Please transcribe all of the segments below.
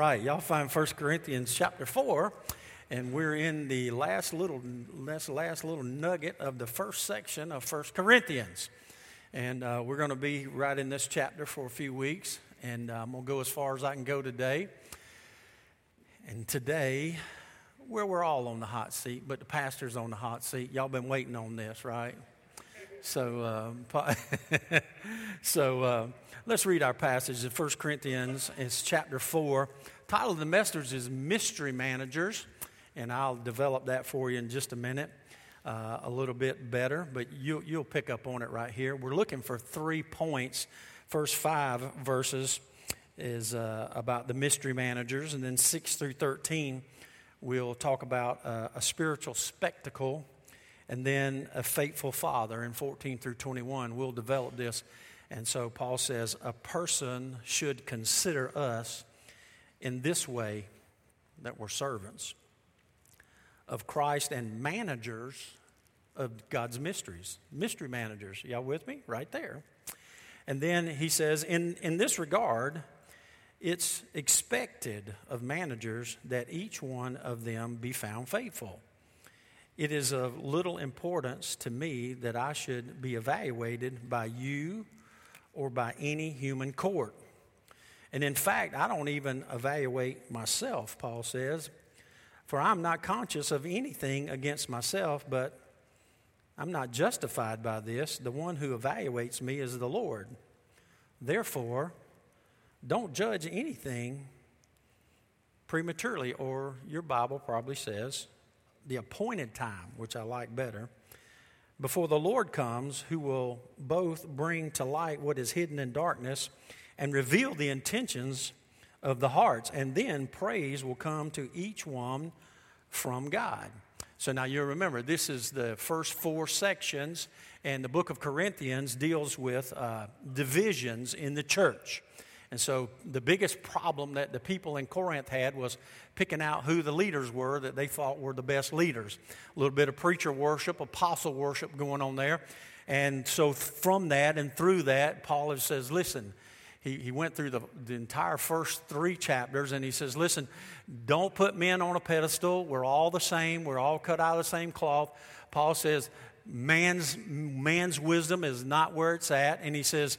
Right, y'all find 1 Corinthians chapter 4, and we're in the last little, last, last little nugget of the first section of 1 Corinthians. And uh, we're going to be right in this chapter for a few weeks, and uh, I'm going to go as far as I can go today. And today, well, we're all on the hot seat, but the pastor's on the hot seat. Y'all been waiting on this, right? So, uh, so uh, let's read our passage in 1 Corinthians. It's chapter 4. Title of the message is Mystery Managers, and I'll develop that for you in just a minute. Uh, a little bit better, but you, you'll pick up on it right here. We're looking for three points. First five verses is uh, about the mystery managers, and then 6 through 13, we'll talk about uh, a spiritual spectacle and then a faithful father in 14 through 21. We'll develop this. And so Paul says, a person should consider us in this way that we're servants of Christ and managers of God's mysteries. Mystery managers. Y'all with me? Right there. And then he says, in, in this regard, it's expected of managers that each one of them be found faithful. It is of little importance to me that I should be evaluated by you or by any human court. And in fact, I don't even evaluate myself, Paul says, for I'm not conscious of anything against myself, but I'm not justified by this. The one who evaluates me is the Lord. Therefore, don't judge anything prematurely, or your Bible probably says the appointed time, which I like better, before the Lord comes, who will both bring to light what is hidden in darkness and reveal the intentions of the hearts. And then praise will come to each one from God. So now you remember, this is the first four sections, and the book of Corinthians deals with uh, divisions in the church. And so the biggest problem that the people in Corinth had was picking out who the leaders were that they thought were the best leaders. A little bit of preacher worship, apostle worship going on there. And so from that and through that, Paul says, listen, he, he went through the, the entire first three chapters and he says, listen, don't put men on a pedestal. We're all the same. We're all cut out of the same cloth. Paul says, man's, man's wisdom is not where it's at. And he says,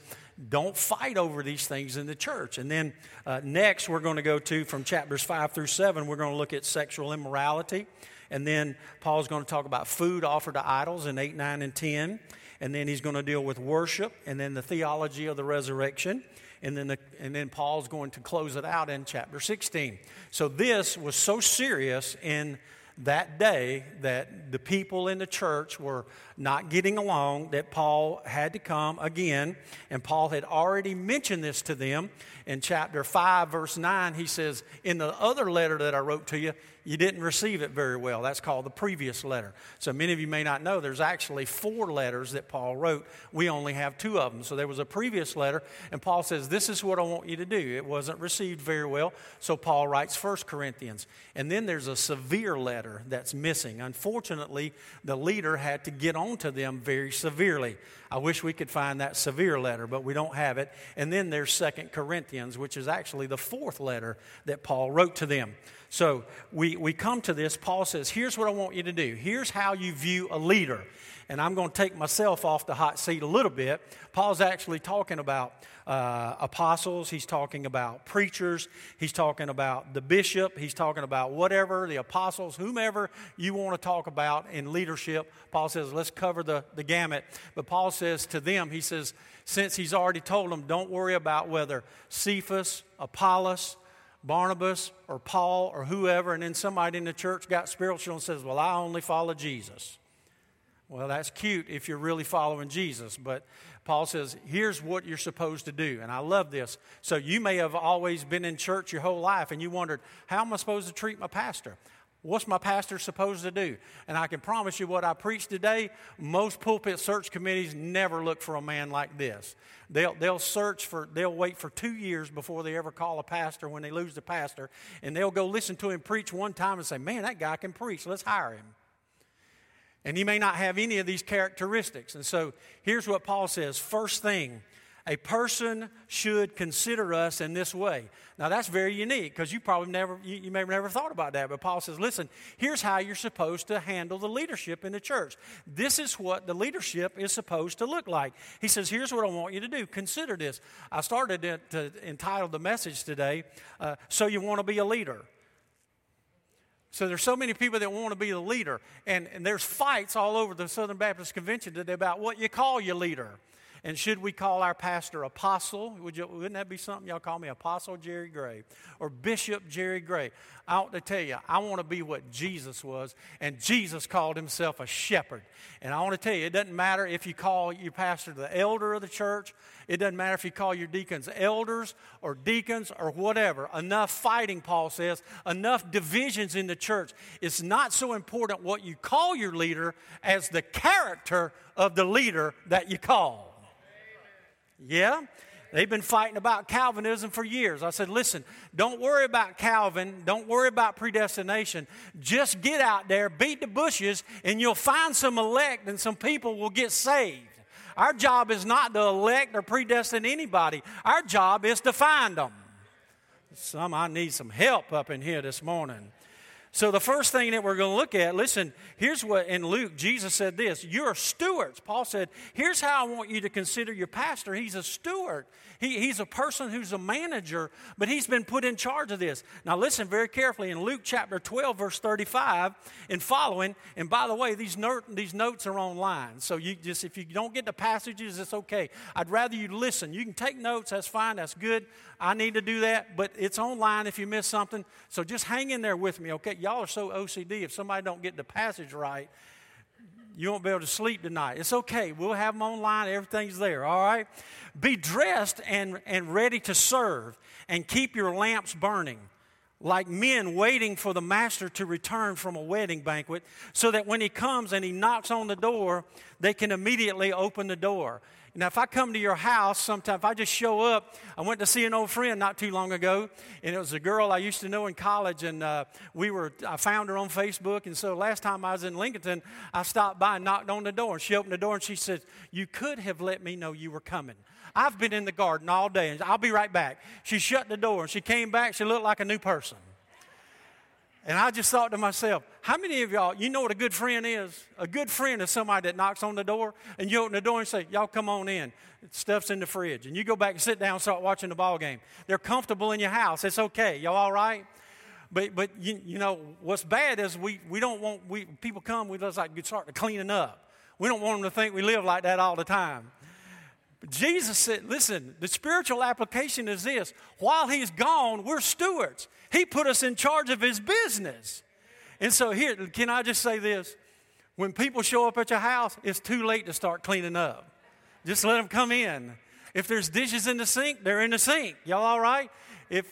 don't fight over these things in the church. And then uh, next, we're going to go to from chapters 5 through 7, we're going to look at sexual immorality. And then Paul's going to talk about food offered to idols in 8, 9, and 10. And then he's going to deal with worship and then the theology of the resurrection. And then, the, and then Paul's going to close it out in chapter 16. So this was so serious in that day that the people in the church were not getting along, that Paul had to come again. And Paul had already mentioned this to them in chapter 5, verse 9. He says, In the other letter that I wrote to you, you didn't receive it very well. That's called the previous letter. So many of you may not know there's actually four letters that Paul wrote. We only have two of them. So there was a previous letter, and Paul says, This is what I want you to do. It wasn't received very well. So Paul writes First Corinthians. And then there's a severe letter that's missing. Unfortunately, the leader had to get onto them very severely. I wish we could find that severe letter, but we don't have it. And then there's Second Corinthians, which is actually the fourth letter that Paul wrote to them. So we, we come to this. Paul says, Here's what I want you to do. Here's how you view a leader. And I'm going to take myself off the hot seat a little bit. Paul's actually talking about uh, apostles, he's talking about preachers, he's talking about the bishop, he's talking about whatever, the apostles, whomever you want to talk about in leadership. Paul says, let's cover the, the gamut. But Paul says to them, he says, since he's already told them, don't worry about whether Cephas, Apollos, Barnabas or Paul or whoever, and then somebody in the church got spiritual and says, Well, I only follow Jesus. Well, that's cute if you're really following Jesus, but Paul says, Here's what you're supposed to do. And I love this. So you may have always been in church your whole life and you wondered, How am I supposed to treat my pastor? What's my pastor supposed to do? And I can promise you what I preach today, most pulpit search committees never look for a man like this. They'll, they'll search for, they'll wait for two years before they ever call a pastor when they lose the pastor. And they'll go listen to him preach one time and say, man, that guy can preach. Let's hire him. And he may not have any of these characteristics. And so here's what Paul says First thing, a person should consider us in this way. Now that's very unique because you probably never you, you may have never thought about that. But Paul says, listen, here's how you're supposed to handle the leadership in the church. This is what the leadership is supposed to look like. He says, here's what I want you to do. Consider this. I started to, to entitle the message today, uh, "So You Want to Be a Leader." So there's so many people that want to be the leader, and, and there's fights all over the Southern Baptist Convention today about what you call your leader. And should we call our pastor apostle? Would you, wouldn't that be something y'all call me apostle Jerry Gray or Bishop Jerry Gray? I want to tell you, I want to be what Jesus was, and Jesus called himself a shepherd. And I want to tell you, it doesn't matter if you call your pastor the elder of the church, it doesn't matter if you call your deacons elders or deacons or whatever. Enough fighting, Paul says, enough divisions in the church. It's not so important what you call your leader as the character of the leader that you call. Yeah? They've been fighting about Calvinism for years. I said, listen, don't worry about Calvin. Don't worry about predestination. Just get out there, beat the bushes, and you'll find some elect and some people will get saved. Our job is not to elect or predestine anybody, our job is to find them. Some, I need some help up in here this morning. So, the first thing that we're going to look at, listen, here's what in Luke, Jesus said this You're stewards. Paul said, Here's how I want you to consider your pastor. He's a steward. He, he's a person who's a manager, but he's been put in charge of this. Now, listen very carefully in Luke chapter 12, verse 35 and following. And by the way, these, ner- these notes are online. So, you just if you don't get the passages, it's okay. I'd rather you listen. You can take notes, that's fine, that's good. I need to do that, but it's online if you miss something. So, just hang in there with me, okay? Y'all are so OCD. If somebody don't get the passage right, you won't be able to sleep tonight. It's okay. We'll have them online. Everything's there, all right? Be dressed and, and ready to serve, and keep your lamps burning, like men waiting for the master to return from a wedding banquet, so that when he comes and he knocks on the door, they can immediately open the door. Now, if I come to your house sometime, if I just show up, I went to see an old friend not too long ago, and it was a girl I used to know in college, and uh, we were, I found her on Facebook, and so last time I was in Lincoln, I stopped by and knocked on the door, and she opened the door, and she said, you could have let me know you were coming. I've been in the garden all day, and I'll be right back. She shut the door, and she came back, she looked like a new person. And I just thought to myself, how many of y'all, you know what a good friend is? A good friend is somebody that knocks on the door and you open the door and say, Y'all come on in. Stuff's in the fridge. And you go back and sit down and start watching the ball game. They're comfortable in your house. It's okay. Y'all all right? But, but you, you know, what's bad is we, we don't want, we, people come, we just like start to cleaning up. We don't want them to think we live like that all the time. Jesus said, listen, the spiritual application is this while he's gone, we're stewards. He put us in charge of his business. And so, here, can I just say this? When people show up at your house, it's too late to start cleaning up. Just let them come in. If there's dishes in the sink, they're in the sink. Y'all all right? If,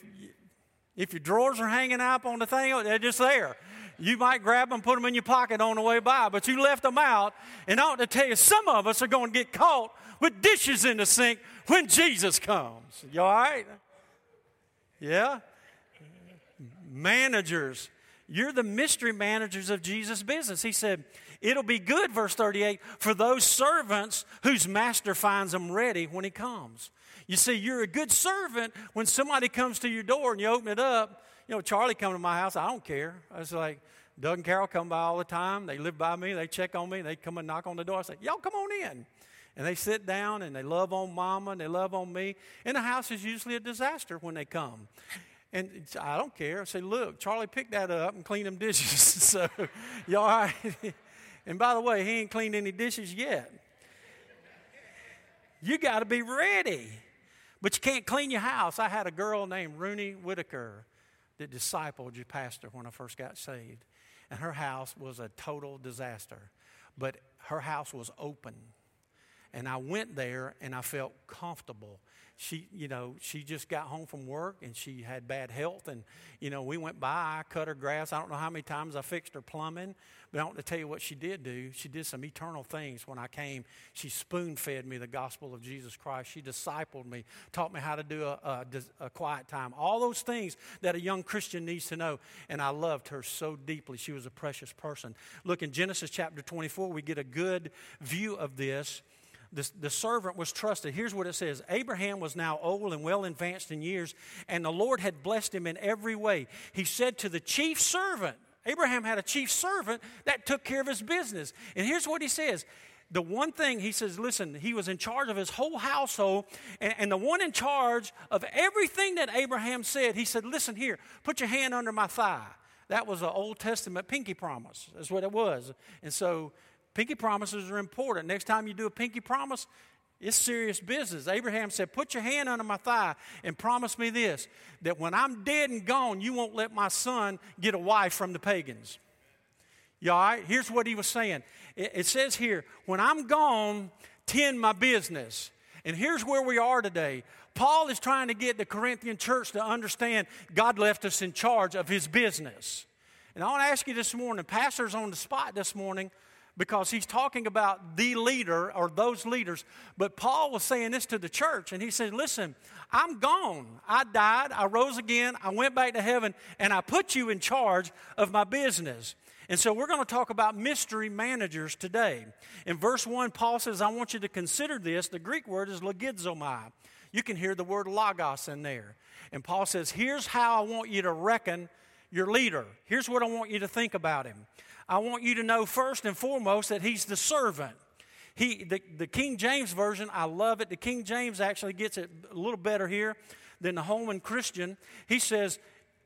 if your drawers are hanging up on the thing, they're just there. You might grab them, put them in your pocket on the way by, but you left them out. And I ought to tell you, some of us are going to get caught with dishes in the sink when Jesus comes. You all right? Yeah? Managers. You're the mystery managers of Jesus' business. He said, It'll be good, verse 38, for those servants whose master finds them ready when he comes. You see, you're a good servant when somebody comes to your door and you open it up. You know, Charlie come to my house, I don't care. I was like, Doug and Carol come by all the time. They live by me. They check on me. They come and knock on the door. I say, Y'all come on in. And they sit down and they love on mama and they love on me. And the house is usually a disaster when they come. And I don't care. I say, look, Charlie picked that up and cleaned them dishes. so, you all right? and by the way, he ain't cleaned any dishes yet. You got to be ready. But you can't clean your house. I had a girl named Rooney Whitaker that discipled your pastor when I first got saved. And her house was a total disaster. But her house was open and I went there and I felt comfortable. She, you know, she just got home from work and she had bad health. And, you know, we went by, I cut her grass. I don't know how many times I fixed her plumbing, but I want to tell you what she did do. She did some eternal things when I came. She spoon fed me the gospel of Jesus Christ. She discipled me, taught me how to do a, a, a quiet time. All those things that a young Christian needs to know. And I loved her so deeply. She was a precious person. Look, in Genesis chapter 24, we get a good view of this. The, the servant was trusted. Here's what it says Abraham was now old and well advanced in years, and the Lord had blessed him in every way. He said to the chief servant, Abraham had a chief servant that took care of his business. And here's what he says the one thing he says, listen, he was in charge of his whole household, and, and, the one in charge of everything that Abraham said, he said, listen here, put your hand under my thigh. That was an Old Testament pinky promise. That's what it was. And so pinky promises are important. Next time you do a pinky promise, it's serious business. Abraham said, Put your hand under my thigh and promise me this that when I'm dead and gone, you won't let my son get a wife from the pagans. You all right? Here's what he was saying it, it says here, When I'm gone, tend my business. And here's where we are today. Paul is trying to get the Corinthian church to understand God left us in charge of his business. And I want to ask you this morning, pastors on the spot this morning, because he's talking about the leader or those leaders. But Paul was saying this to the church, and he said, Listen, I'm gone. I died, I rose again, I went back to heaven, and I put you in charge of my business. And so we're going to talk about mystery managers today. In verse 1, Paul says, I want you to consider this. The Greek word is logizomai. You can hear the word logos in there. And Paul says, Here's how I want you to reckon your leader. Here's what I want you to think about him. I want you to know first and foremost that he's the servant. He, the, the King James Version, I love it. The King James actually gets it a little better here than the Holman Christian. He says,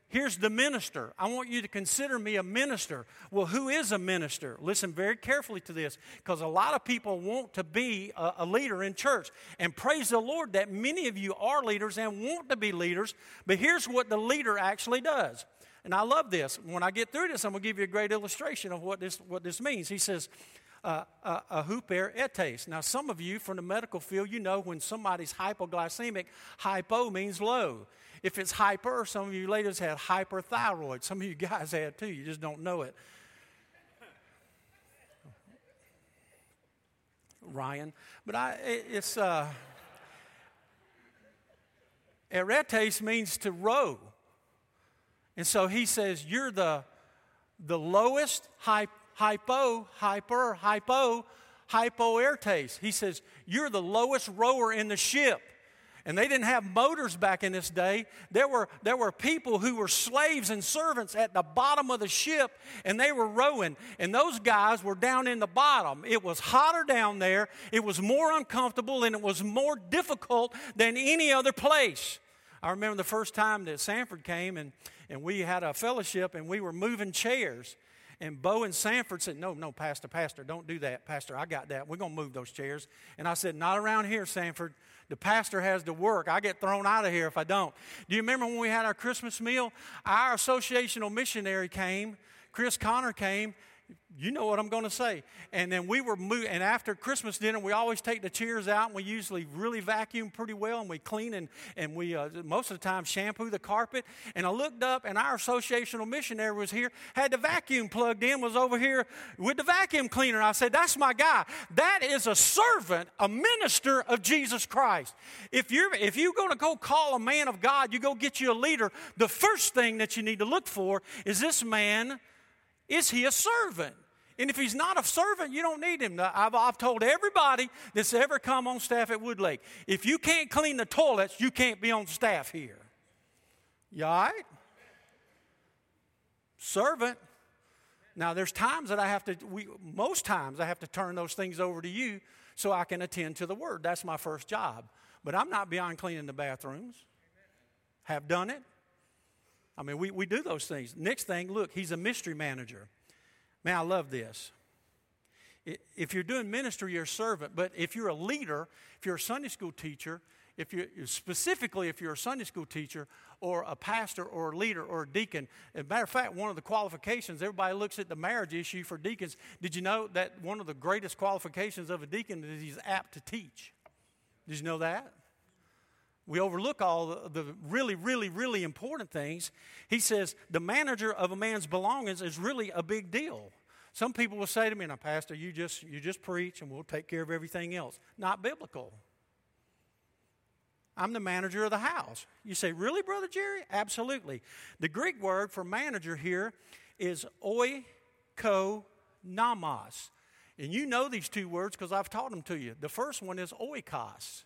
Here's the minister. I want you to consider me a minister. Well, who is a minister? Listen very carefully to this because a lot of people want to be a, a, leader in church. And praise the Lord that many of you are leaders and want to be leaders. But here's what the leader actually does and I love this. When I get through this, I'm going to give you a great illustration of what this, what this means. He says, uh, a huper etes. Now, some of you from the medical field, you know when somebody's hypoglycemic, hypo means low. If it's hyper, some of you ladies had hyperthyroid. Some of you guys had too. You just don't know it. Ryan, but I, it's uh, eretes means to row. And so he says, You're the, the lowest hypo, hyper, hypo, hypoertes. He says, You're the lowest rower in the ship. And they didn't have motors back in this day. There were, there were people who were slaves and servants at the bottom of the ship, and they were rowing. And those guys were down in the bottom. It was hotter down there, it was more uncomfortable, and it was more difficult than any other place. I remember the first time that Sanford came, and and we had a fellowship and we were moving chairs. And Bo and Sanford said, No, no, Pastor, Pastor, don't do that. Pastor, I got that. We're going to move those chairs. And I said, Not around here, Sanford. The pastor has to work. I get thrown out of here if I don't. Do you remember when we had our Christmas meal? Our associational missionary came, Chris Connor came, you know what I'm going to say. And then we were moving, and after Christmas dinner, we always take the chairs out, and we usually really vacuum pretty well, and we clean, and, and we uh, most of the time shampoo the carpet. And I looked up, and our associational missionary was here, had the vacuum plugged in, was over here with the vacuum cleaner. I said, That's my guy. That is a servant, a minister of Jesus Christ. If you're, if you're going to go call a man of God, you go get you a leader, the first thing that you need to look for is this man, is he a servant? And if he's not a servant, you don't need him. I've, I've told everybody that's ever come on staff at Woodlake if you can't clean the toilets, you can't be on staff here. You all right? Servant. Now, there's times that I have to, we, most times I have to turn those things over to you so I can attend to the word. That's my first job. But I'm not beyond cleaning the bathrooms. Have done it. I mean, we, we do those things. Next thing, look, he's a mystery manager. Man, I love this. If you're doing ministry, you're a servant. But if you're a leader, if you're a Sunday school teacher, if you specifically if you're a Sunday school teacher or a pastor or a leader or a deacon, as a matter of fact, one of the qualifications, everybody looks at the marriage issue for deacons. Did you know that one of the greatest qualifications of a deacon is he's apt to teach? Did you know that? We overlook all the, really, really, really important things. He says the manager of a man's belongings is really a big deal. Some people will say to me, "Now, Pastor, you just you just preach, and we'll take care of everything else." Not biblical. I'm the manager of the house. You say, "Really, Brother Jerry?" Absolutely. The Greek word for manager here is oikonomos. And you know these two words because I've taught them to you. The first one is oikos.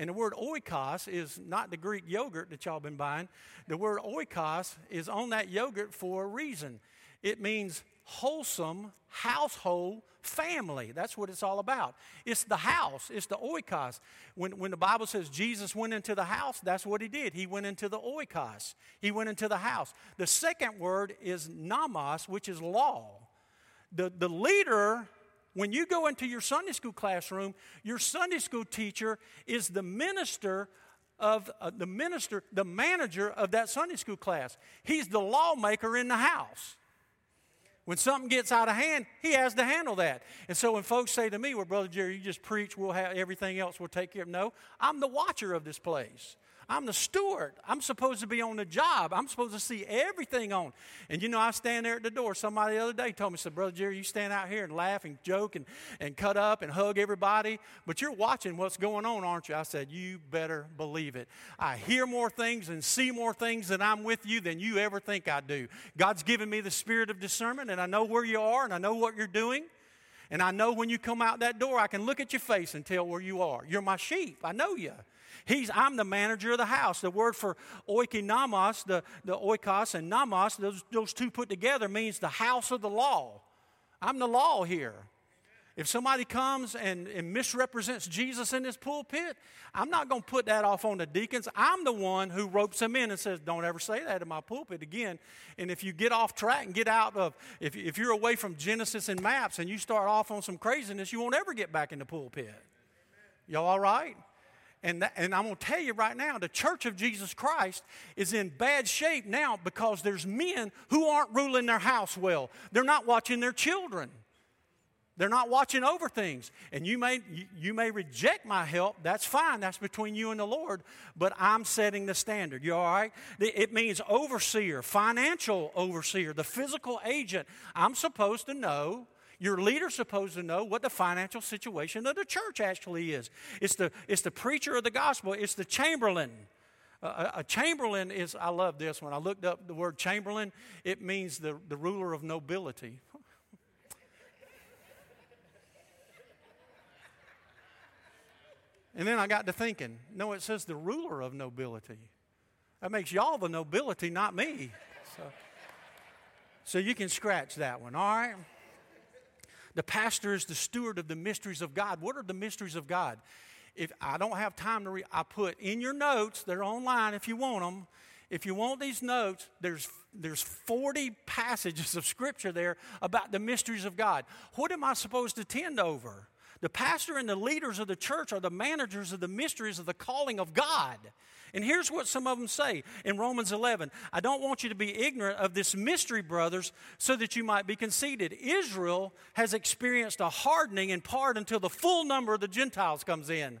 And the word oikos is not the Greek yogurt that y'all been buying. The word oikos is on that yogurt for a reason. It means wholesome household family. That's what it's all about. It's the house, it's the oikos. When, when the Bible says Jesus went into the house, that's what he did. He went into the oikos, he went into the house. The second word is nomos, which is law. The, the leader when you go into your Sunday school classroom, your Sunday school teacher is the minister of uh, the minister, the manager of that Sunday school class. He's the lawmaker in the house. When something gets out of hand, he has to handle that. And so when folks say to me, Well, Brother Jerry, you just preach, we'll have everything else, we'll take care of No, I'm the watcher of this place. I'm the steward. I'm supposed to be on the job. I'm supposed to see everything on. And you know, I stand there at the door. Somebody the other day told me, said, Brother Jerry, you stand out here and laugh and joke and, and cut up and hug everybody, but you're watching what's going on, aren't you? I said, You better believe it. I hear more things and see more things that I'm with you than you ever think I do. God's given me the spirit of discernment, and I know where you are and I know what you're doing. And I know when you come out that door, I can look at your face and tell where you are. You're my sheep. I know you. He's, I'm the manager of the house. The word for oikinamos, the, the oikos and namos, those, those two put together means the house of the law. I'm the law here. If somebody comes and, and, misrepresents Jesus in this pulpit, I'm not going to put that off on the deacons. I'm the one who ropes them in and says, Don't ever say that in my pulpit again. And if you get off track and get out of, if, if you're away from Genesis and maps and you start off on some craziness, you won't ever get back in the pulpit. Y'all all right? And, that, and I'm going to tell you right now, the church of Jesus Christ is in bad shape now because there's men who aren't ruling their house well. They're not watching their children. They're not watching over things. And you may, you, you may reject my help. That's fine. That's between you and the Lord. But I'm setting the standard. You all right? It means overseer, financial overseer, the physical agent. I'm supposed to know your leader's supposed to know what the financial situation of the church actually is. It's the, it's the preacher of the gospel, it's the chamberlain. Uh, a chamberlain is, I love this. When I looked up the word chamberlain, it means the, the ruler of nobility. and then I got to thinking no, it says the ruler of nobility. That makes y'all the nobility, not me. So, so you can scratch that one, all right? The pastor is the steward of the mysteries of God. What are the mysteries of God? If I don't have time to read, I put in your notes, they're online if you want them. If you want these notes, there's, there's 40 passages of scripture there about the mysteries of God. What am I supposed to tend over? The pastor and the leaders of the church are the managers of the mysteries of the calling of God. And here's what some of them say in Romans 11 I don't want you to be ignorant of this mystery, brothers, so that you might be conceited. Israel has experienced a hardening in part until the full number of the Gentiles comes in.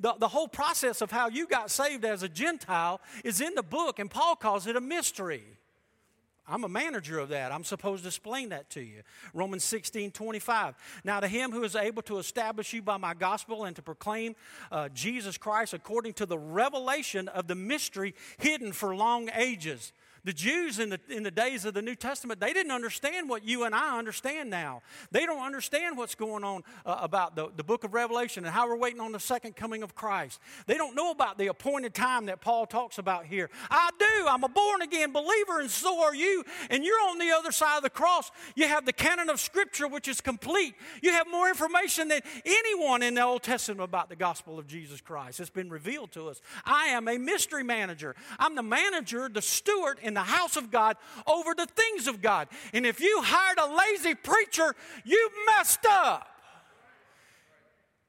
The, the whole process of how you got saved as a Gentile is in the book, and Paul calls it a mystery. I'm a manager of that. I'm supposed to explain that to you. Romans 16, 25. Now, to him who is able to establish you by my gospel and to proclaim uh, Jesus Christ according to the revelation of the mystery hidden for long ages the Jews in the, in the days of the New Testament, they didn't understand what you and I understand now. They don't understand what's going on uh, about the, the book of Revelation and how we're waiting on the second coming of Christ. They don't know about the appointed time that Paul talks about here. I do. I'm a born again believer, and so are you. And you're on the other side of the cross. You have the canon of Scripture, which is complete. You have more information than anyone in the Old Testament about the gospel of Jesus Christ. It's been revealed to us. I am a mystery manager. I'm the manager, the steward, in the house of God over the things of God. And if you hired a lazy preacher, you messed up.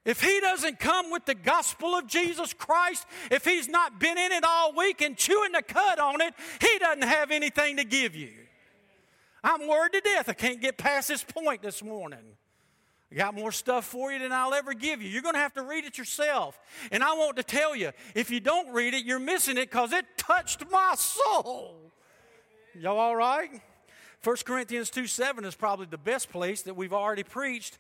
If he doesn't come with the gospel of Jesus Christ, if he's not been in it all week and chewing the cud on it, he doesn't have anything to give you. I'm worried to death. I can't get past this point this morning. I got more stuff for you than I'll ever give you. You're going to have to read it yourself. And I want to tell you if you don't read it, you're missing it because it touched my soul. Y'all all right? 1 Corinthians 2 7 is probably the best place that we've already preached.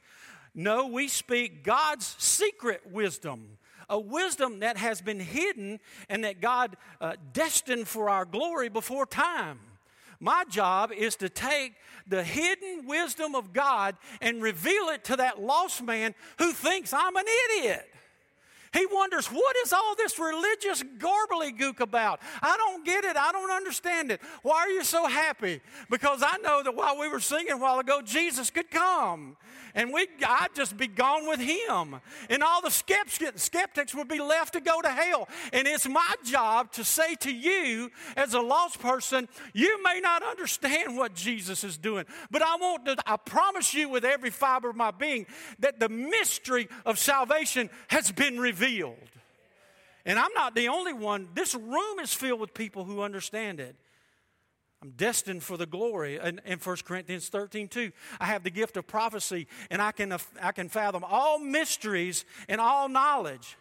No, we speak God's secret wisdom, a wisdom that has been hidden and that God uh, destined for our glory before time. My job is to take the hidden wisdom of God and reveal it to that lost man who thinks I'm an idiot. He wonders, what is all this religious gook about? I don't get it. I don't understand it. Why are you so happy? Because I know that while we were singing a while ago, Jesus could come and we I'd just be gone with him. And all the skeptics, would be left to go to hell. And it's my job to say to you, as a lost person, you may not understand what Jesus is doing, but I want to, I promise you with every fiber of my being that the mystery of salvation has been revealed. And I'm not the only one. This room is filled with people who understand it. I'm destined for the glory. And in 1 Corinthians 13, 2, I have the gift of prophecy and I can, I can fathom all mysteries and all knowledge.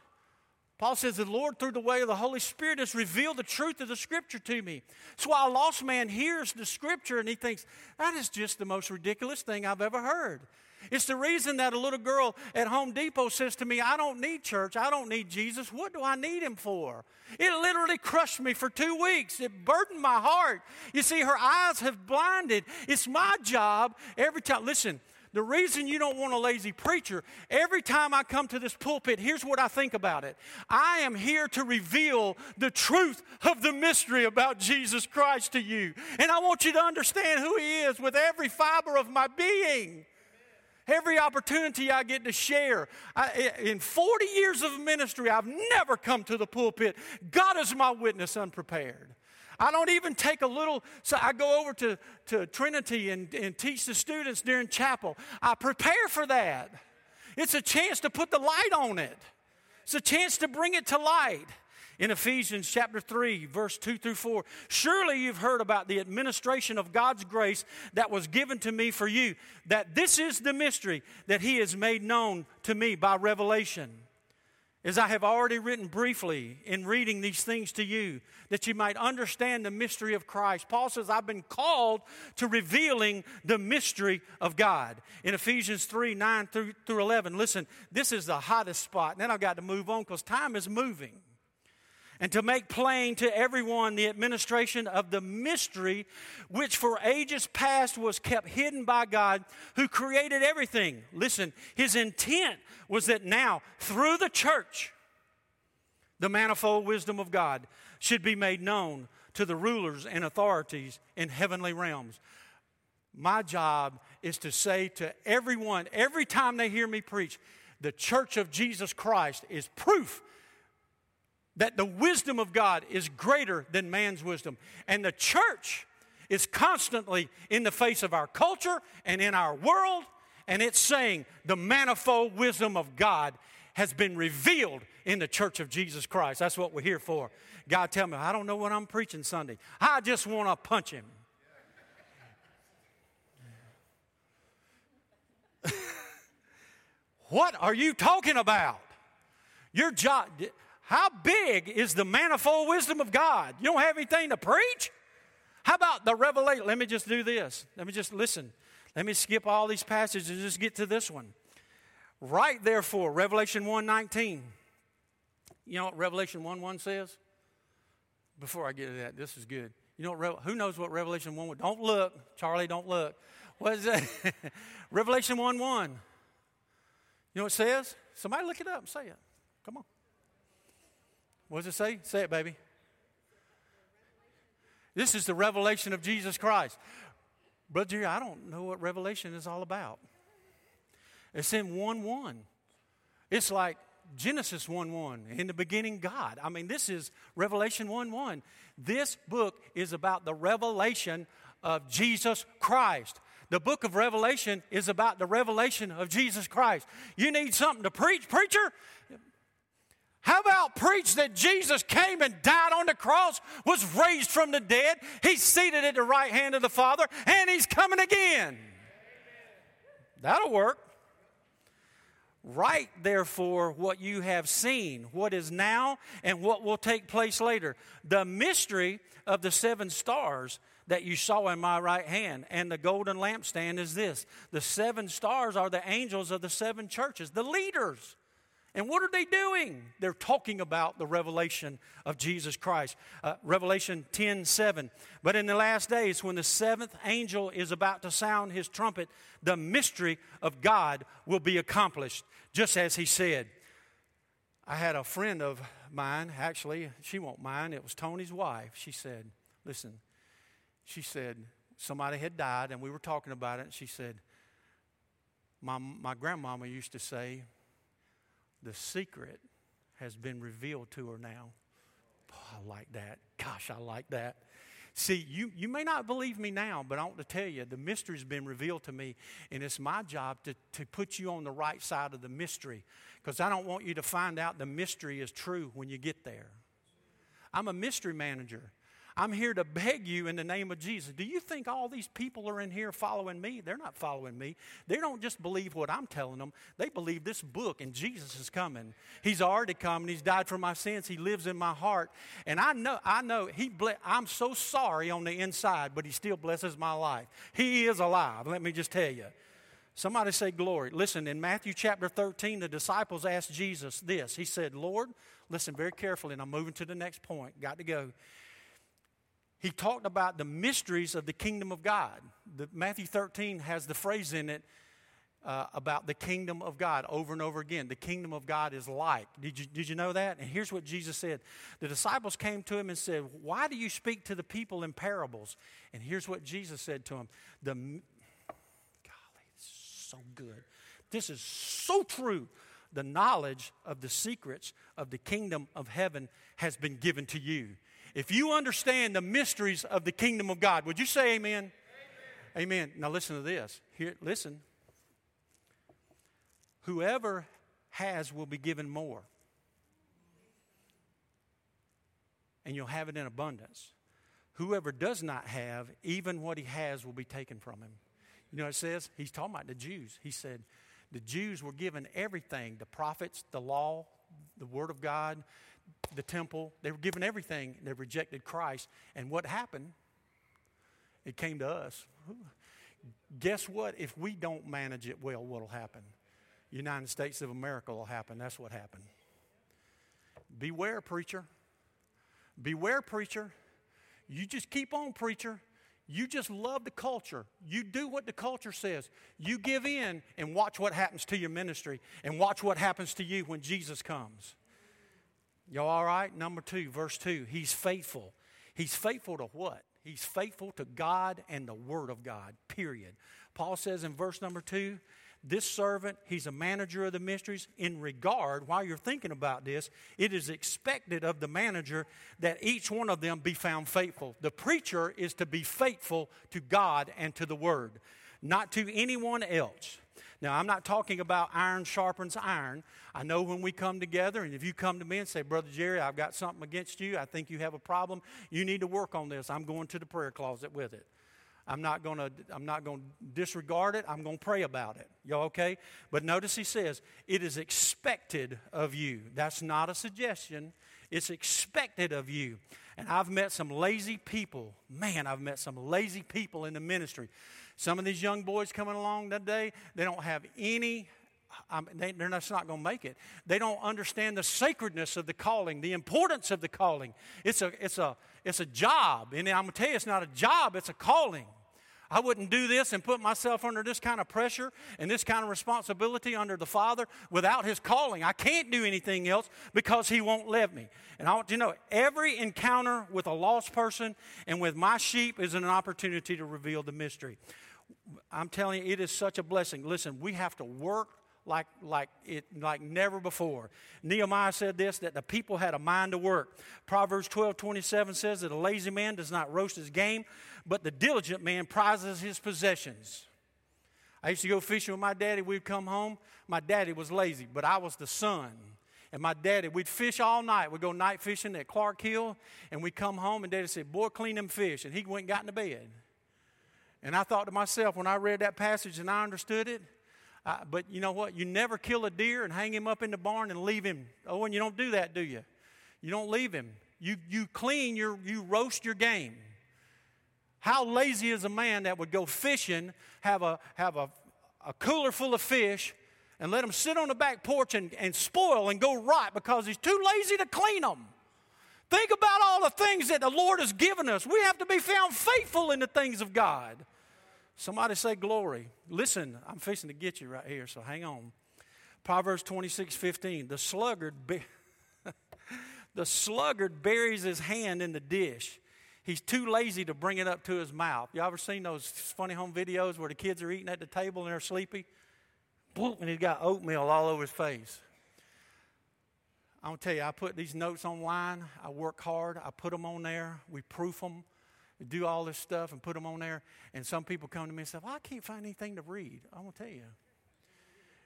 Paul says, The Lord, through the way of the Holy Spirit, has revealed the truth of the Scripture to me. So a lost man hears the Scripture and he thinks, That is just the most ridiculous thing I've ever heard. It's the reason that a little girl at Home Depot says to me, I don't need church. I don't need Jesus. What do I need him for? It literally crushed me for two weeks. It burdened my heart. You see, her eyes have blinded. It's my job every time. Listen, the reason you don't want a lazy preacher, every time I come to this pulpit, here's what I think about it. I am here to reveal the truth of the mystery about Jesus Christ to you. And I want you to understand who He is with every fiber of my being. Every opportunity I get to share. I, in 40 years of ministry, I've never come to the pulpit. God is my witness unprepared. I don't even take a little, so I go over to, to Trinity and, and teach the students during chapel. I prepare for that. It's a chance to put the light on it, it's a chance to bring it to light in Ephesians chapter 3, verse 2 through 4. Surely you've heard about the administration of God's grace that was given to me for you, that this is the mystery that He has made known to me by revelation. As I have already written briefly in reading these things to you, that you might understand the mystery of Christ. Paul says, I've been called to revealing the mystery of God. In Ephesians 3 9 through, through 11, listen, this is the hottest spot. And then I've got to move on because time is moving and to make plain to everyone the administration of the mystery which for ages past was kept hidden by God who created everything. Listen, his intent was that now, through the church, the manifold wisdom of God should be made known to the rulers and authorities in heavenly realms. My job is to say to everyone, every time they hear me preach, the church of Jesus Christ is proof that the wisdom of God is greater than man's wisdom. And the church is constantly in the face of our culture and in our world, and it's saying the manifold wisdom of God has been revealed in the church of Jesus Christ. That's what we're here for. God, tell me, I don't know what I'm preaching Sunday. I just want to punch him. what are you talking about? Your job. How big is the manifold wisdom of God? You don't have anything to preach? How about the revelation? Let me just do this. Let me just listen. Let me skip all these passages and just get to this one. Right therefore, Revelation 1:19. You know what Revelation 1 1 says? Before I get to that, this is good. You know who knows what Revelation 1 1? Don't look, Charlie, don't look. What is that? Revelation 1 1. You know what it says? Somebody look it up and say it. Come on. What does it say? Say it, baby. This is the revelation of Jesus Christ. Brother Jerry, I don't know what revelation is all about. It's in 1 1. It's like Genesis 1 1. In the beginning, God. I mean, this is Revelation 1 1. This book is about the revelation of Jesus Christ. The book of Revelation is about the revelation of Jesus Christ. You need something to preach, preacher? How about preach that Jesus came and died on the cross, was raised from the dead, he's seated at the right hand of the Father, and he's coming again? That'll work. Write, therefore, what you have seen, what is now, and what will take place later. The mystery of the seven stars that you saw in my right hand and the golden lampstand is this the seven stars are the angels of the seven churches, the leaders And what are they doing? They're talking about the revelation of Jesus Christ. Uh, revelation 10 7. But in the last days, when the seventh angel is about to sound his trumpet, the mystery of God will be accomplished, just as he said. I had a friend of mine, actually, she won't mind, it was Tony's wife. She said, Listen, she said, somebody had died, and we were talking about it, and she said, My, my grandmama used to say, the secret has been revealed to her now. Oh, I like that. Gosh, I like that. See, you, you may not believe me now, but I want to tell you the mystery's been revealed to me, and it's my job to, to put you on the right side of the mystery because I don't want you to find out the mystery is true when you get there. I'm a mystery manager. I'm here to beg you in the name of Jesus. Do you think all these people are in here following me? They're not following me. They don't just believe what I'm telling them, they believe this book and Jesus is coming. He's already come and He's died for my sins. He lives in my heart. And I know, I know, he ble- I'm so sorry on the inside, but He still blesses my life. He is alive, let me just tell you. Somebody say glory. Listen, in Matthew chapter 13, the disciples asked Jesus this. He said, Lord, listen very carefully, and I'm moving to the next point. Got to go he talked about the mysteries of the kingdom of God. The, Matthew 13 has the phrase in it uh, about the kingdom of God over and over again. The kingdom of God is like. Did you, did you know that? And here's what Jesus said The disciples came to him and said, Why do you speak to the people in parables? And here's what Jesus said to them The, golly, this is so good. This is so true. The knowledge of the secrets of the kingdom of heaven has been given to you. If you understand the mysteries of the kingdom of God, would you say amen? Amen. amen. Now listen to this. Here, listen. Whoever has will be given more. And you'll have it in abundance. Whoever does not have, even what he has will be taken from him. You know what it says? He's talking about the Jews. He said, the Jews were given everything the prophets, the law, the Word of God the temple. They were given everything. They rejected Christ. And what happened? It came to us. Guess what? If we don't manage it well, what will happen? United States of America will happen. That's what happened. Beware, preacher. Beware, preacher. You just keep on, preacher. You just love the culture. You do what the culture says. You give in and watch what happens to your ministry and watch what happens to you when Jesus comes. Y'all all right? Number two, verse two. He's faithful. He's faithful to what? He's faithful to God and the Word of God, period. Paul says in verse number two, this servant, he's a manager of the mysteries. In regard, while you're thinking about this, it is expected of the manager that each one of them be found faithful. The preacher is to be faithful to God and to the Word, not to anyone else. Now, I'm not talking about iron sharpens iron. I know when we come together, and if you come to me and say, Brother Jerry, I've got something against you, I think you have a problem, you need to work on this. I'm going to the prayer closet with it. I'm not going to I'm not going to disregard it. I'm going to pray about it. Y'all okay? But notice he says, "It is expected of you." That's not a suggestion. It's expected of you. And I've met some lazy people. Man, I've met some lazy people in the ministry. Some of these young boys coming along today, they don't have any um, they, are just not going to make it. They don't understand the sacredness of the calling, the importance of the calling. It's a, it's a, it's a job. And I'm going to tell you, it's not a job, it's a calling. I wouldn't do this and put myself under this kind of pressure and this kind of responsibility under the Father without His calling. I can't do anything else because He won't let me. And I want you to know every encounter with a lost person and with my sheep is an opportunity to reveal the mystery. I'm telling you, it is such a blessing. Listen, we have to work like, like, it, like never before. Nehemiah said this that the people had a mind to work. Proverbs 12 27 says that a lazy man does not roast his game, but the diligent man prizes his possessions. I used to go fishing with my daddy. We'd come home. My daddy was lazy, but I was the son. And my daddy, we'd fish all night. We'd go night fishing at Clark Hill, and we'd come home, and daddy said, Boy, clean them fish. And he went and got in the bed. And I thought to myself, when I read that passage and I understood it, uh, but you know what? You never kill a deer and hang him up in the barn and leave him. Oh, and you don't do that, do you? You don't leave him. You, you clean your, you roast your game. How lazy is a man that would go fishing, have a, have a, a cooler full of fish, and let them sit on the back porch and, and spoil and go rot because he's too lazy to clean them. Think about all the things that the Lord has given us. We have to be found faithful in the things of God. Somebody say glory. Listen, I'm fixing to get you right here, so hang on. Proverbs 26 15. The sluggard, the sluggard buries his hand in the dish. He's too lazy to bring it up to his mouth. Y'all ever seen those funny home videos where the kids are eating at the table and they're sleepy? And he's got oatmeal all over his face. I'm to tell you, I put these notes online. I work hard. I put them on there. We proof them. Do all this stuff and put them on there. And some people come to me and say, well, I can't find anything to read. I'm going to tell you.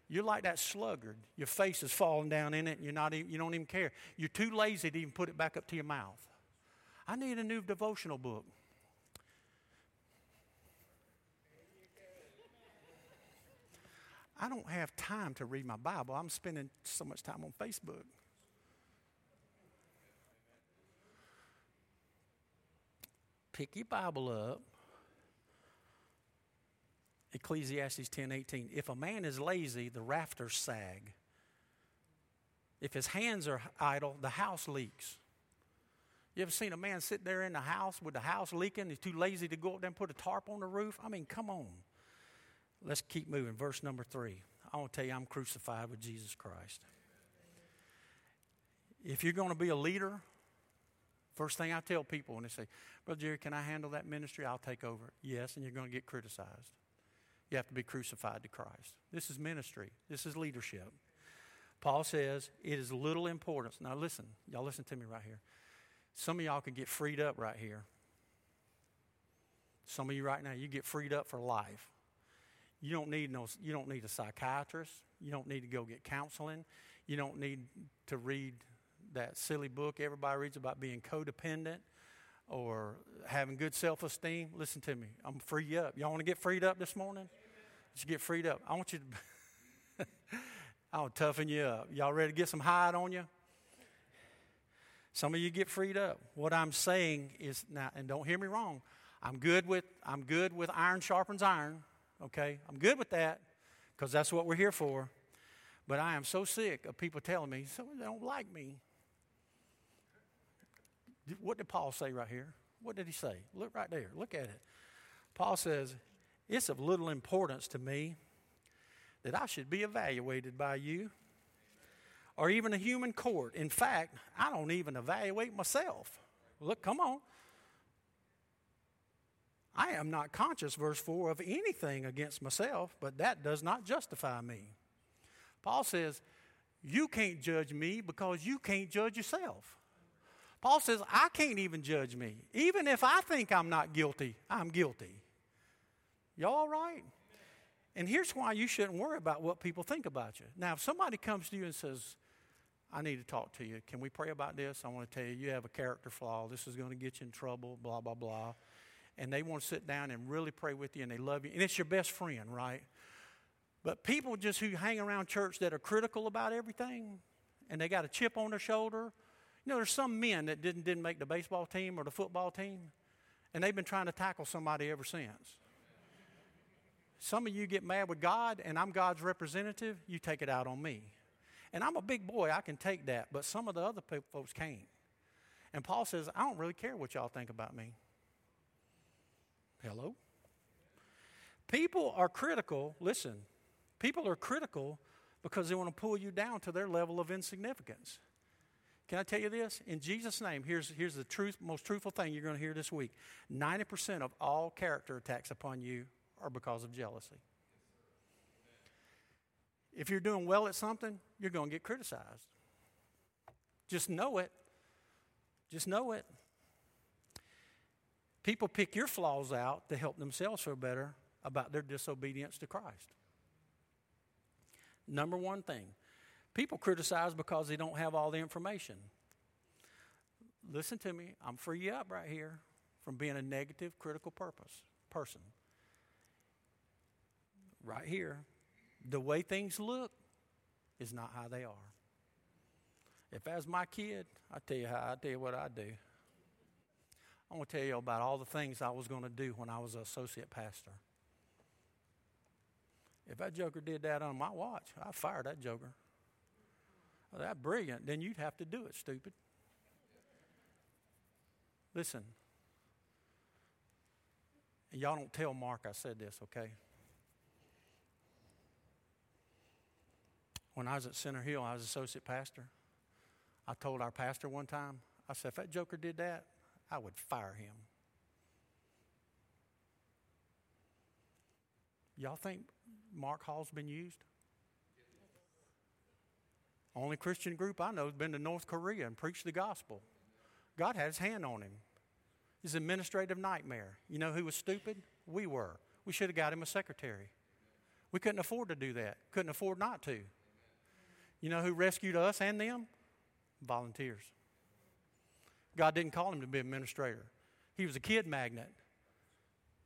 You're like that sluggard. Your face is falling down in it and you're not even, you don't even care. You're too lazy to even put it back up to your mouth. I need a new devotional book. I don't have time to read my Bible. I'm spending so much time on Facebook. Pick your Bible up. Ecclesiastes 10:18. If a man is lazy, the rafters sag. If his hands are idle, the house leaks. You ever seen a man sit there in the house with the house leaking? He's too lazy to go up there and put a tarp on the roof? I mean, come on. Let's keep moving. Verse number three. I want to tell you, I'm crucified with Jesus Christ. If you're going to be a leader, first thing I tell people when they say, Brother Jerry, can I handle that ministry? I'll take over. Yes, and you're going to get criticized. You have to be crucified to Christ. This is ministry, this is leadership. Paul says it is little importance. Now, listen, y'all listen to me right here. Some of y'all can get freed up right here. Some of you right now, you get freed up for life. You don't need no, you don't need a psychiatrist. You don't need to go get counseling. You don't need to read that silly book everybody reads about being codependent or having good self-esteem. Listen to me. I'm free you up. Y'all want to get freed up this morning? Let's get freed up. I want you to. I'll toughen you up. Y'all ready to get some hide on you? Some of you get freed up. What I'm saying is now, and don't hear me wrong. I'm good with I'm good with iron sharpens iron. Okay, I'm good with that because that's what we're here for. But I am so sick of people telling me, so they don't like me. What did Paul say right here? What did he say? Look right there. Look at it. Paul says, It's of little importance to me that I should be evaluated by you or even a human court. In fact, I don't even evaluate myself. Look, come on. I am not conscious, verse 4, of anything against myself, but that does not justify me. Paul says, You can't judge me because you can't judge yourself. Paul says, I can't even judge me. Even if I think I'm not guilty, I'm guilty. Y'all all right? And here's why you shouldn't worry about what people think about you. Now, if somebody comes to you and says, I need to talk to you. Can we pray about this? I want to tell you, you have a character flaw. This is going to get you in trouble, blah, blah, blah. And they want to sit down and really pray with you and they love you. And it's your best friend, right? But people just who hang around church that are critical about everything and they got a chip on their shoulder. You know, there's some men that didn't, didn't make the baseball team or the football team, and they've been trying to tackle somebody ever since. Some of you get mad with God, and I'm God's representative, you take it out on me. And I'm a big boy, I can take that, but some of the other folks can't. And Paul says, I don't really care what y'all think about me. Hello? People are critical, listen, people are critical because they want to pull you down to their level of insignificance. Can I tell you this? In Jesus' name, here's, here's the truth, most truthful thing you're going to hear this week 90% of all character attacks upon you are because of jealousy. If you're doing well at something, you're going to get criticized. Just know it. Just know it. People pick your flaws out to help themselves feel better about their disobedience to Christ. Number one thing people criticize because they don't have all the information. Listen to me, I'm free you up right here from being a negative, critical purpose person. Right here, the way things look is not how they are. If as my kid, I tell you how I tell you what I do. I'm going to tell you about all the things I was going to do when I was an associate pastor. If that joker did that on my watch, I'd fire that joker. Well, that's brilliant. Then you'd have to do it, stupid. Listen, y'all don't tell Mark I said this, okay? When I was at Center Hill, I was associate pastor. I told our pastor one time, I said, if that joker did that, I would fire him. Y'all think Mark Hall's been used? Only Christian group I know has been to North Korea and preached the gospel. God had his hand on him. His administrative nightmare. You know who was stupid? We were. We should have got him a secretary. We couldn't afford to do that. Couldn't afford not to. You know who rescued us and them? Volunteers. God didn't call him to be administrator. He was a kid magnet.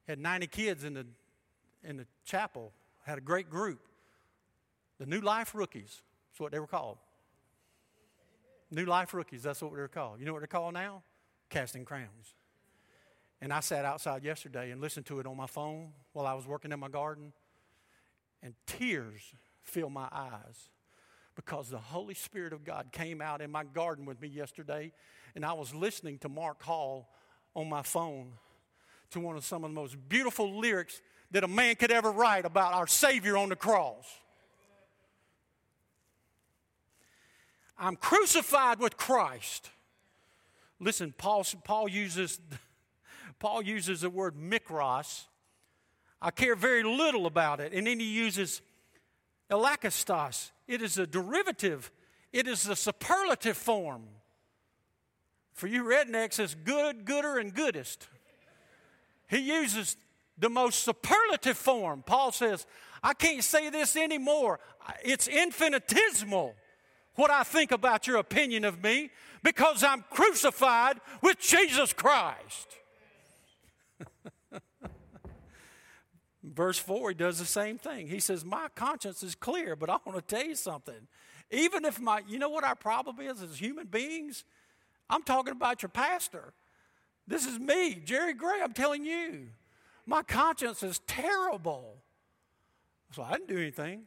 Had 90 kids in the in the chapel, had a great group. The New Life Rookies, what they were called. New Life Rookies, that's what they were called. You know what they're called now? Casting Crowns. And I sat outside yesterday and listened to it on my phone while I was working in my garden, and tears filled my eyes because the Holy Spirit of God came out in my garden with me yesterday, and I was listening to Mark Hall on my phone to one of some of the most beautiful lyrics that a man could ever write about our Savior on the cross. I'm crucified with Christ. Listen, Paul, Paul uses Paul uses the word mikros. I care very little about it. And then he uses elakistos. It is a derivative. It is the superlative form. For you rednecks, it's good, gooder, and goodest. He uses the most superlative form. Paul says, I can't say this anymore. It's infinitesimal what I think about your opinion of me because I'm crucified with Jesus Christ. Verse 4, he does the same thing. He says, My conscience is clear, but I want to tell you something. Even if my, you know what our problem is as human beings? I'm talking about your pastor. This is me, Jerry Gray, I'm telling you. My conscience is terrible. So I didn't do anything.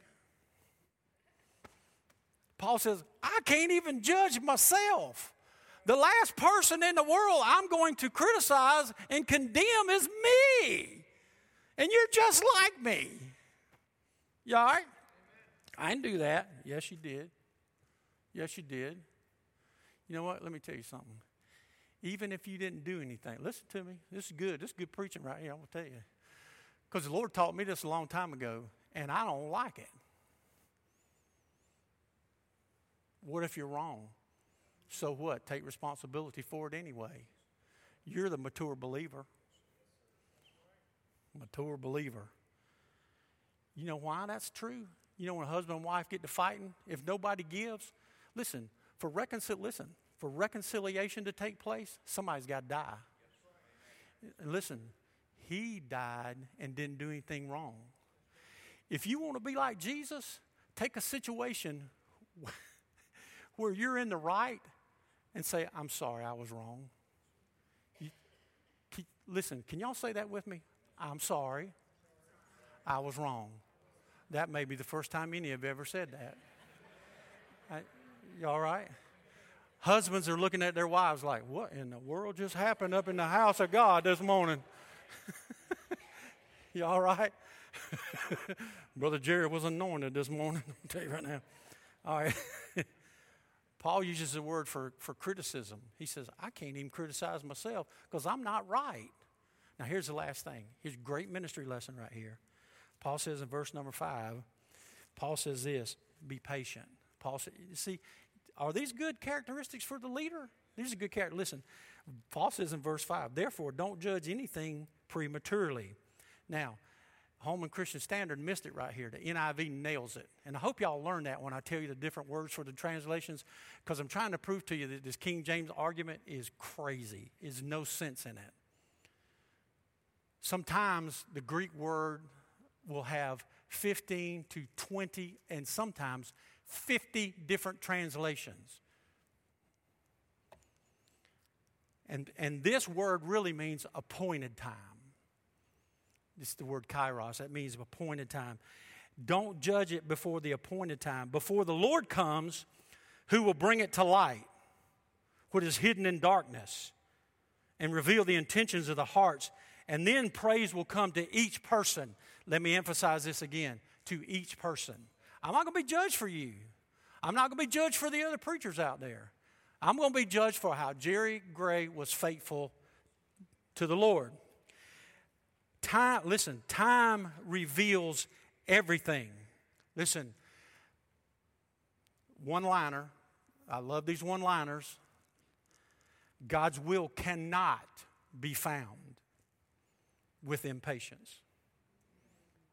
Paul says, I can't even judge myself. The last person in the world I'm going to criticize and condemn is me. And you're just like me. You all right? I didn't do that. Yes, you did. Yes, you did. You know what? Let me tell you something even if you didn't do anything. Listen to me. This is good. This is good preaching right here. I'm going to tell you. Because the Lord taught me this a long time ago, and I don't like it. What if you're wrong? So what? Take responsibility for it anyway. You're the mature believer. Mature believer. You know why that's true? You know when a husband and wife get to fighting, if nobody gives, listen, for reconciliation, listen, for reconciliation to take place, somebody's got to die. And listen, he died and didn't do anything wrong. If you want to be like Jesus, take a situation where you're in the right and say, I'm sorry, I was wrong. You, can, listen, can y'all say that with me? I'm sorry, I was wrong. That may be the first time any of you ever said that. I, you all right? Husbands are looking at their wives like, what in the world just happened up in the house of God this morning? you all right? Brother Jerry was anointed this morning. I'll tell you right now. All right. Paul uses the word for, for criticism. He says, I can't even criticize myself because I'm not right. Now, here's the last thing. Here's a great ministry lesson right here. Paul says in verse number five, Paul says this be patient. Paul you see, are these good characteristics for the leader? These are good characteristics. Listen, Paul says in verse 5, therefore don't judge anything prematurely. Now, Holman Christian Standard missed it right here. The NIV nails it. And I hope y'all learn that when I tell you the different words for the translations, because I'm trying to prove to you that this King James argument is crazy. There's no sense in it. Sometimes the Greek word will have 15 to 20 and sometimes 50 different translations. And, and this word really means appointed time. It's the word kairos. That means appointed time. Don't judge it before the appointed time. Before the Lord comes, who will bring it to light, what is hidden in darkness, and reveal the intentions of the hearts. And then praise will come to each person. Let me emphasize this again to each person. I'm not going to be judged for you. I'm not going to be judged for the other preachers out there. I'm going to be judged for how Jerry Gray was faithful to the Lord. Time, listen, time reveals everything. Listen, one liner. I love these one liners. God's will cannot be found with impatience.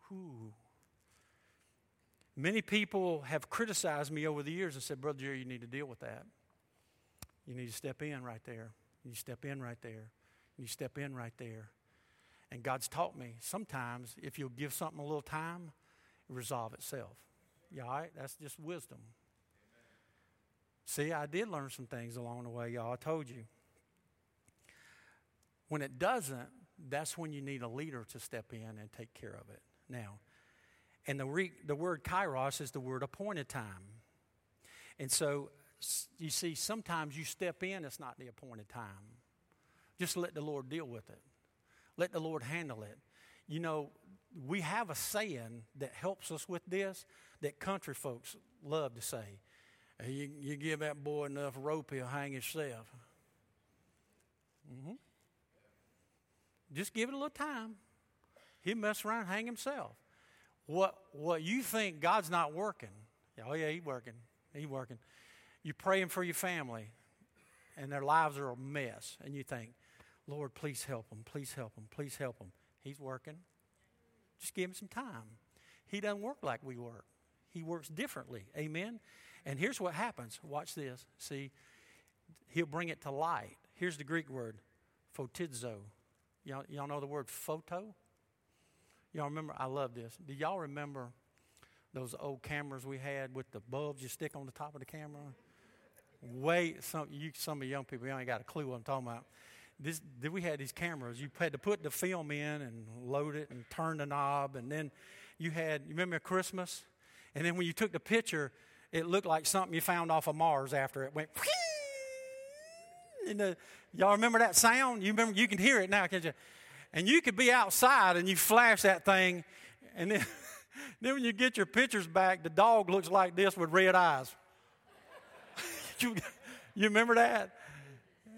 Whew. Many people have criticized me over the years and said, Brother Jerry, you need to deal with that. You need to step in right there. You step in right there. You step in right there. And God's taught me sometimes if you'll give something a little time, it resolve itself. Yeah, all right? That's just wisdom. See, I did learn some things along the way, y'all. I told you. When it doesn't, that's when you need a leader to step in and take care of it. Now, and the, re, the word kairos is the word appointed time. And so, you see, sometimes you step in, it's not the appointed time. Just let the Lord deal with it, let the Lord handle it. You know, we have a saying that helps us with this that country folks love to say. You, you give that boy enough rope, he'll hang himself. Mm-hmm. Just give it a little time. He'll mess around hang himself. What, what you think God's not working, oh, yeah, He's working. He's working. You're praying for your family, and their lives are a mess, and you think, Lord, please help him, please help him, please help him. He's working. Just give him some time. He doesn't work like we work, he works differently. Amen? And here's what happens. Watch this. See, he'll bring it to light. Here's the Greek word, photizo. Y'all, y'all know the word photo? Y'all remember? I love this. Do y'all remember those old cameras we had with the bulbs you stick on the top of the camera? Wait, some you some of you young people you ain't got a clue what I'm talking about. This, we had these cameras. You had to put the film in and load it and turn the knob, and then you had. You remember Christmas? And then when you took the picture, it looked like something you found off of Mars after it went. And the, y'all remember that sound? You remember? You can hear it now, can't you? And you could be outside and you flash that thing, and then, then when you get your pictures back, the dog looks like this with red eyes. you, you remember that?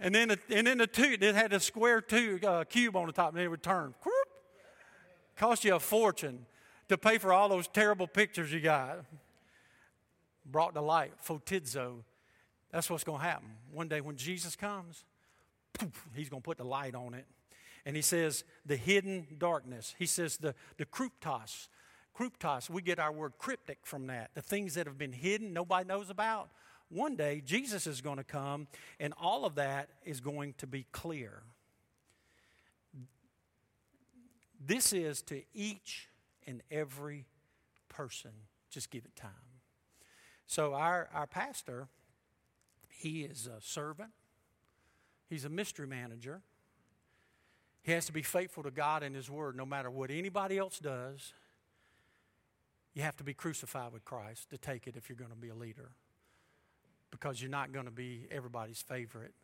And then, the, and then the tube, it had a square tube, uh, cube on the top, and it would turn. Whoop, cost you a fortune to pay for all those terrible pictures you got. Brought to light, photizo. That's what's going to happen. One day when Jesus comes, poof, he's going to put the light on it and he says the hidden darkness. He says the, the kryptos. Kryptos, we get our word cryptic from that. The things that have been hidden, nobody knows about. One day, Jesus is going to come, and all of that is going to be clear. This is to each and every person. Just give it time. So, our, our pastor, he is a servant, he's a mystery manager, he has to be faithful to God and His Word no matter what anybody else does. You have to be crucified with Christ to take it if you're going to be a leader because you're not going to be everybody's favorite.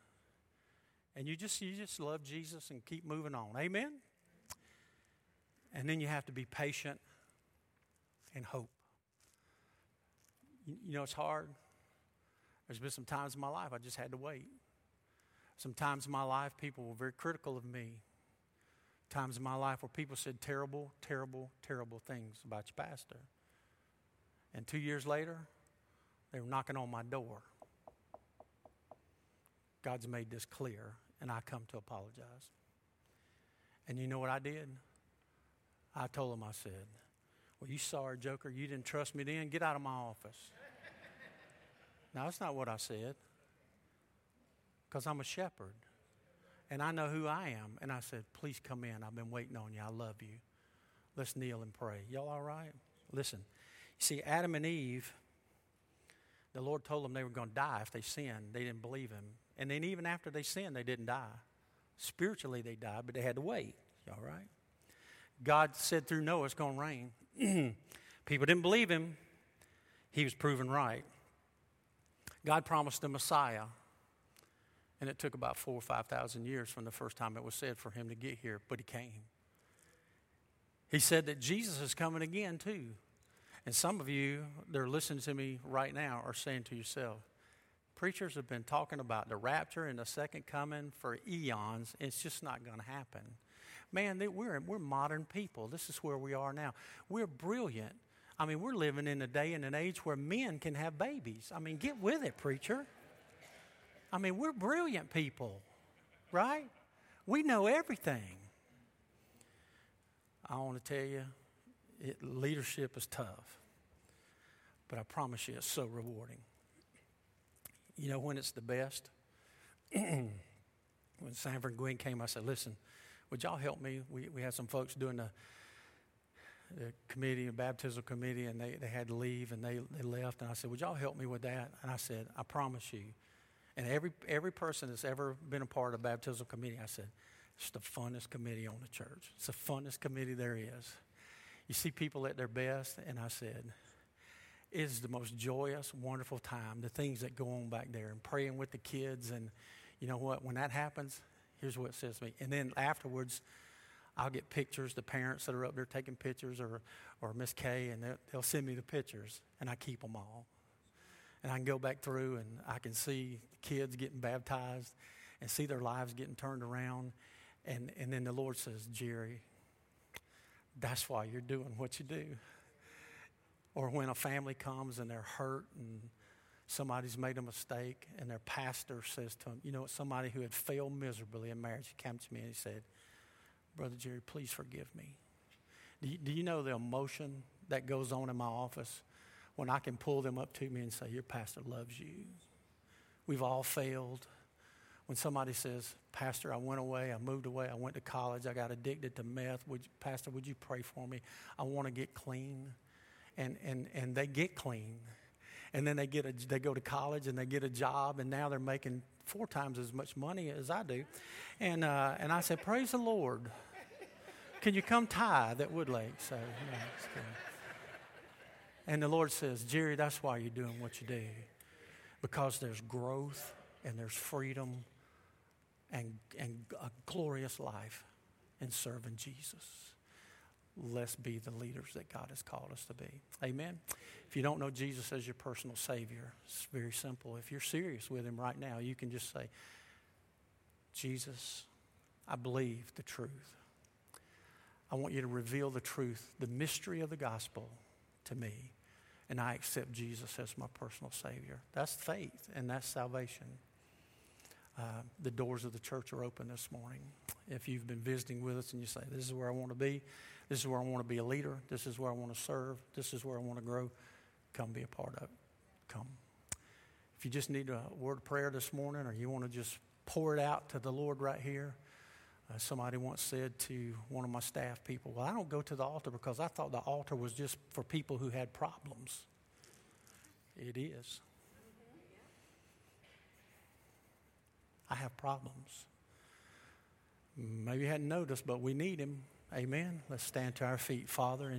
And you just, you just love Jesus and keep moving on. Amen? And then you have to be patient and hope. You, you know, it's hard. There's been some times in my life I just had to wait. Some times in my life, people were very critical of me times in my life where people said terrible, terrible, terrible things about your pastor. And two years later, they were knocking on my door. God's made this clear, and I come to apologize. And you know what I did? I told him, I said, Well, you sorry, Joker. You didn't trust me then. Get out of my office. now, that's not what I said, because I'm a shepherd and I know who I am. And I said, Please come in. I've been waiting on you. I love you. Let's kneel and pray. Y'all all right? Listen, you see, Adam and Eve, the Lord told them they were going to die if they sinned. They didn't believe Him. And then even after they sinned, they didn't die. Spiritually, they died, but they had to wait. All right? God said through Noah, it's going to rain. People didn't believe him. He was proven right. God promised a Messiah, and it took about four or 5,000 years from the first time it was said for him to get here, but he came. He said that Jesus is coming again, too. And some of you that are listening to me right now are saying to yourself, preachers have been talking about the rapture and the second coming for eons. It's just not going to happen. Man, we're, we're modern people. This is where we are now. We're brilliant. I mean, we're living in a day and an age where men can have babies. I mean, get with it, preacher. I mean, we're brilliant people, right? We know everything. I want to tell you, it, leadership is tough, but I promise you it's so rewarding. You know when it's the best? when Sanford Gwen came, I said, Listen, would y'all help me? We, we had some folks doing the, the committee, a baptismal committee, and they, they had to leave and they, they left. And I said, Would y'all help me with that? And I said, I promise you. And every, every person that's ever been a part of a baptismal committee, I said, It's the funnest committee on the church. It's the funnest committee there is. You see people at their best, and I said, is the most joyous, wonderful time, the things that go on back there and praying with the kids. And you know what? When that happens, here's what it says to me. And then afterwards, I'll get pictures, the parents that are up there taking pictures, or, or Miss Kay, and they'll send me the pictures, and I keep them all. And I can go back through and I can see the kids getting baptized and see their lives getting turned around. And, and then the Lord says, Jerry, that's why you're doing what you do. Or when a family comes and they're hurt and somebody's made a mistake and their pastor says to them, you know, somebody who had failed miserably in marriage came to me and he said, Brother Jerry, please forgive me. Do you, do you know the emotion that goes on in my office when I can pull them up to me and say, Your pastor loves you? We've all failed when somebody says, Pastor, I went away, I moved away, I went to college, I got addicted to meth, would you, Pastor, would you pray for me? I want to get clean. And, and, and they get clean. And then they, get a, they go to college and they get a job, and now they're making four times as much money as I do. And, uh, and I said, Praise the Lord. Can you come tithe at Woodlake? So, yeah, and the Lord says, Jerry, that's why you're doing what you do. Because there's growth and there's freedom and, and a glorious life in serving Jesus. Let's be the leaders that God has called us to be. Amen. If you don't know Jesus as your personal Savior, it's very simple. If you're serious with Him right now, you can just say, Jesus, I believe the truth. I want you to reveal the truth, the mystery of the gospel to me, and I accept Jesus as my personal Savior. That's faith and that's salvation. Uh, the doors of the church are open this morning. If you've been visiting with us and you say, This is where I want to be, this is where I want to be a leader, this is where I want to serve, this is where I want to grow, come be a part of it. Come. If you just need a word of prayer this morning or you want to just pour it out to the Lord right here, uh, somebody once said to one of my staff people, Well, I don't go to the altar because I thought the altar was just for people who had problems. It is. I have problems. Maybe you hadn't noticed, but we need him. Amen. Let's stand to our feet, Father.